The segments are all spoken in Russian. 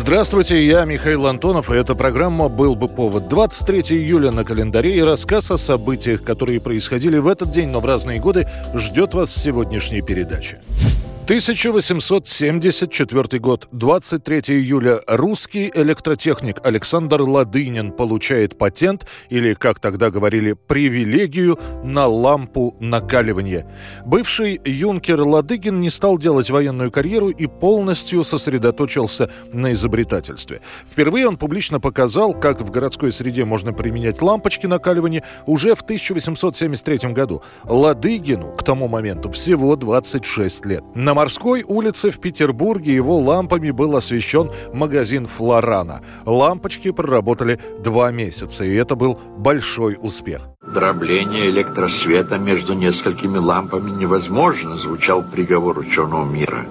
Здравствуйте, я Михаил Антонов, и эта программа «Был бы повод». 23 июля на календаре и рассказ о событиях, которые происходили в этот день, но в разные годы, ждет вас в сегодняшней передаче. 1874 год, 23 июля. Русский электротехник Александр Ладынин получает патент, или, как тогда говорили, привилегию на лампу накаливания. Бывший юнкер Ладыгин не стал делать военную карьеру и полностью сосредоточился на изобретательстве. Впервые он публично показал, как в городской среде можно применять лампочки накаливания уже в 1873 году. Ладыгину к тому моменту всего 26 лет. На Морской улице в Петербурге его лампами был освещен магазин «Флорана». Лампочки проработали два месяца, и это был большой успех. Дробление электросвета между несколькими лампами невозможно, звучал приговор ученого мира.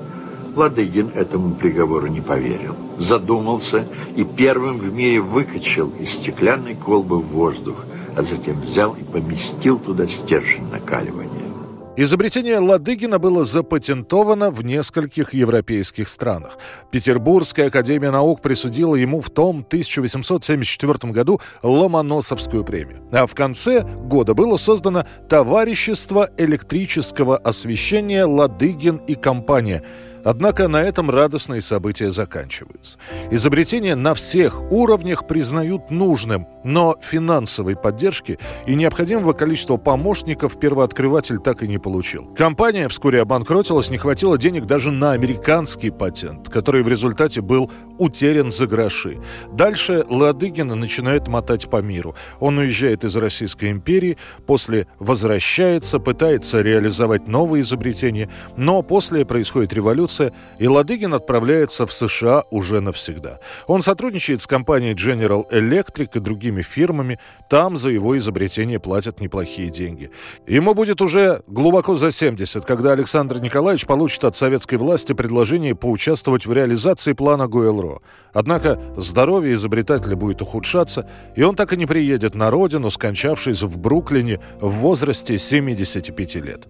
Ладыгин этому приговору не поверил. Задумался и первым в мире выкачал из стеклянной колбы воздух, а затем взял и поместил туда стержень накаливания. Изобретение Ладыгина было запатентовано в нескольких европейских странах. Петербургская академия наук присудила ему в том 1874 году Ломоносовскую премию. А в конце года было создано Товарищество электрического освещения «Ладыгин и компания», Однако на этом радостные события заканчиваются. Изобретение на всех уровнях признают нужным, но финансовой поддержки и необходимого количества помощников первооткрыватель так и не получил. Компания вскоре обанкротилась, не хватило денег даже на американский патент, который в результате был утерян за гроши. Дальше Ладыгина начинает мотать по миру. Он уезжает из Российской империи, после возвращается, пытается реализовать новые изобретения, но после происходит революция, и Ладыгин отправляется в США уже навсегда. Он сотрудничает с компанией General Electric и другими фирмами, там за его изобретение платят неплохие деньги. Ему будет уже глубоко за 70, когда Александр Николаевич получит от советской власти предложение поучаствовать в реализации плана Гуэлро. Однако здоровье изобретателя будет ухудшаться, и он так и не приедет на родину, скончавшись в Бруклине в возрасте 75 лет.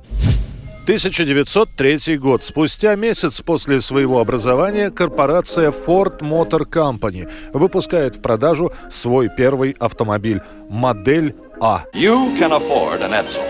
1903 год. Спустя месяц после своего образования корпорация Ford Motor Company выпускает в продажу свой первый автомобиль – модель А. You can afford an Edsel.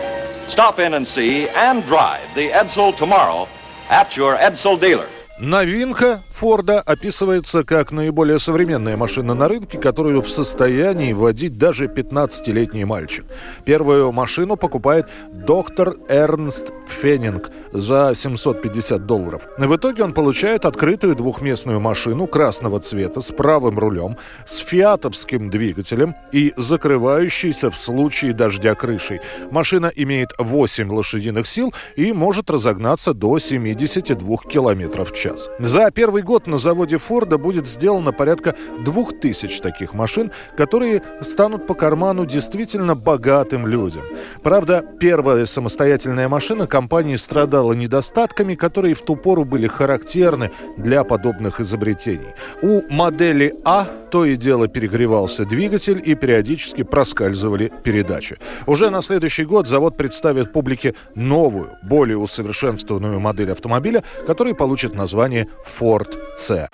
Stop in and see and drive the Edsel tomorrow at your Edsel dealer. Новинка Форда описывается как наиболее современная машина на рынке, которую в состоянии водить даже 15-летний мальчик. Первую машину покупает доктор Эрнст Феннинг за 750 долларов. В итоге он получает открытую двухместную машину красного цвета с правым рулем, с фиатовским двигателем и закрывающейся в случае дождя крышей. Машина имеет 8 лошадиных сил и может разогнаться до 72 км в час час. За первый год на заводе Форда будет сделано порядка двух тысяч таких машин, которые станут по карману действительно богатым людям. Правда, первая самостоятельная машина компании страдала недостатками, которые в ту пору были характерны для подобных изобретений. У модели А то и дело перегревался двигатель и периодически проскальзывали передачи. Уже на следующий год завод представит публике новую, более усовершенствованную модель автомобиля, который получит название Ford C.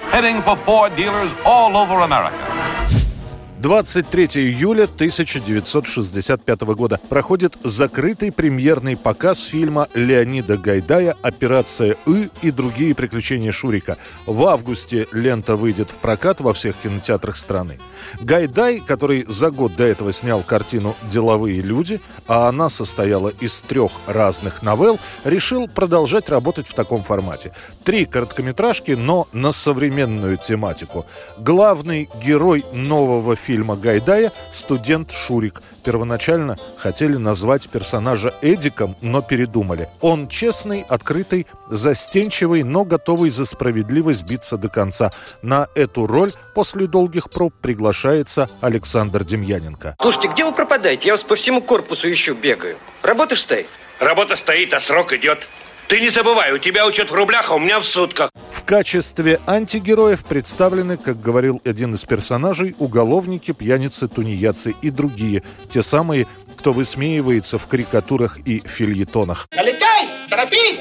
23 июля 1965 года проходит закрытый премьерный показ фильма Леонида Гайдая «Операция И» и другие приключения Шурика. В августе лента выйдет в прокат во всех кинотеатрах страны. Гайдай, который за год до этого снял картину «Деловые люди», а она состояла из трех разных новелл, решил продолжать работать в таком формате. Три короткометражки, но на современную тематику. Главный герой нового фильма фильма Гайдая «Студент Шурик». Первоначально хотели назвать персонажа Эдиком, но передумали. Он честный, открытый, застенчивый, но готовый за справедливость биться до конца. На эту роль после долгих проб приглашается Александр Демьяненко. Слушайте, где вы пропадаете? Я вас по всему корпусу ищу, бегаю. Работа стоит? Работа стоит, а срок идет. Ты не забывай, у тебя учет в рублях, а у меня в сутках. В качестве антигероев представлены, как говорил один из персонажей, уголовники, пьяницы, тунеядцы и другие. Те самые, кто высмеивается в карикатурах и фильетонах. Налетай, торопись,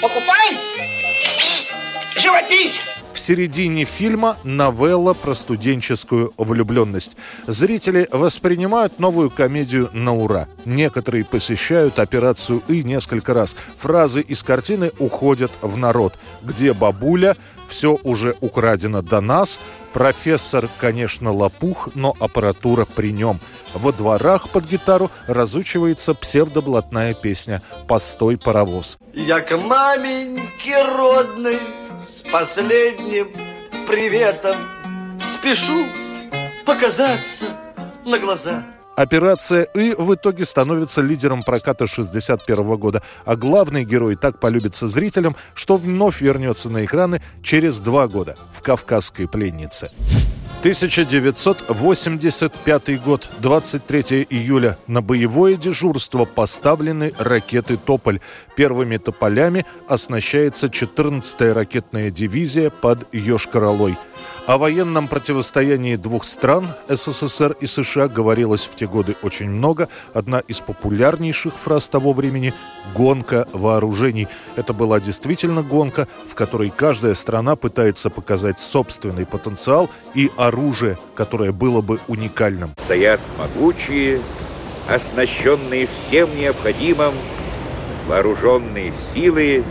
покупай, живопись середине фильма новелла про студенческую влюбленность. Зрители воспринимают новую комедию на ура. Некоторые посещают операцию «И» несколько раз. Фразы из картины уходят в народ. Где бабуля? Все уже украдено до нас. Профессор, конечно, лопух, но аппаратура при нем. Во дворах под гитару разучивается псевдоблатная песня «Постой, паровоз». Я к маменьке родной с последним приветом спешу показаться на глаза. Операция «И» в итоге становится лидером проката 61 года, а главный герой так полюбится зрителям, что вновь вернется на экраны через два года в «Кавказской пленнице». 1985 год, 23 июля. На боевое дежурство поставлены ракеты «Тополь». Первыми «Тополями» оснащается 14-я ракетная дивизия под Йошкар-Олой. О военном противостоянии двух стран, СССР и США, говорилось в те годы очень много. Одна из популярнейших фраз того времени – «гонка вооружений». Это была действительно гонка, в которой каждая страна пытается показать собственный потенциал и оружие, которое было бы уникальным. Стоят могучие, оснащенные всем необходимым вооруженные силы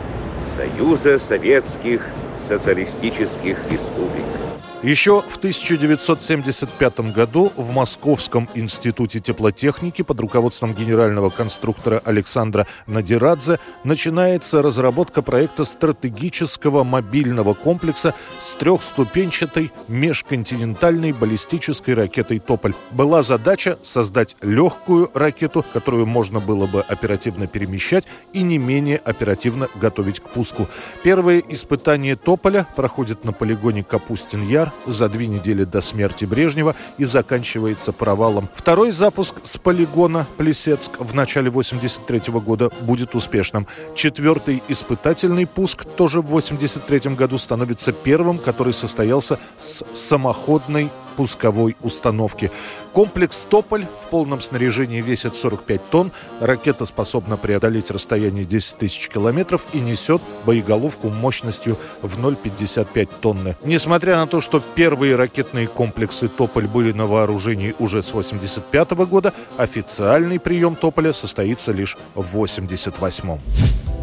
Союза Советских Социалистических Республик. Еще в 1975 году в Московском институте теплотехники под руководством генерального конструктора Александра Надирадзе начинается разработка проекта стратегического мобильного комплекса с трехступенчатой межконтинентальной баллистической ракетой «Тополь». Была задача создать легкую ракету, которую можно было бы оперативно перемещать и не менее оперативно готовить к пуску. Первые испытания «Тополя» проходят на полигоне Капустин-Яр удар за две недели до смерти Брежнева и заканчивается провалом. Второй запуск с полигона Плесецк в начале 83 года будет успешным. Четвертый испытательный пуск тоже в 83 году становится первым, который состоялся с самоходной пусковой установки. Комплекс «Тополь» в полном снаряжении весит 45 тонн. Ракета способна преодолеть расстояние 10 тысяч километров и несет боеголовку мощностью в 0,55 тонны. Несмотря на то, что первые ракетные комплексы «Тополь» были на вооружении уже с 85 года, официальный прием «Тополя» состоится лишь в 88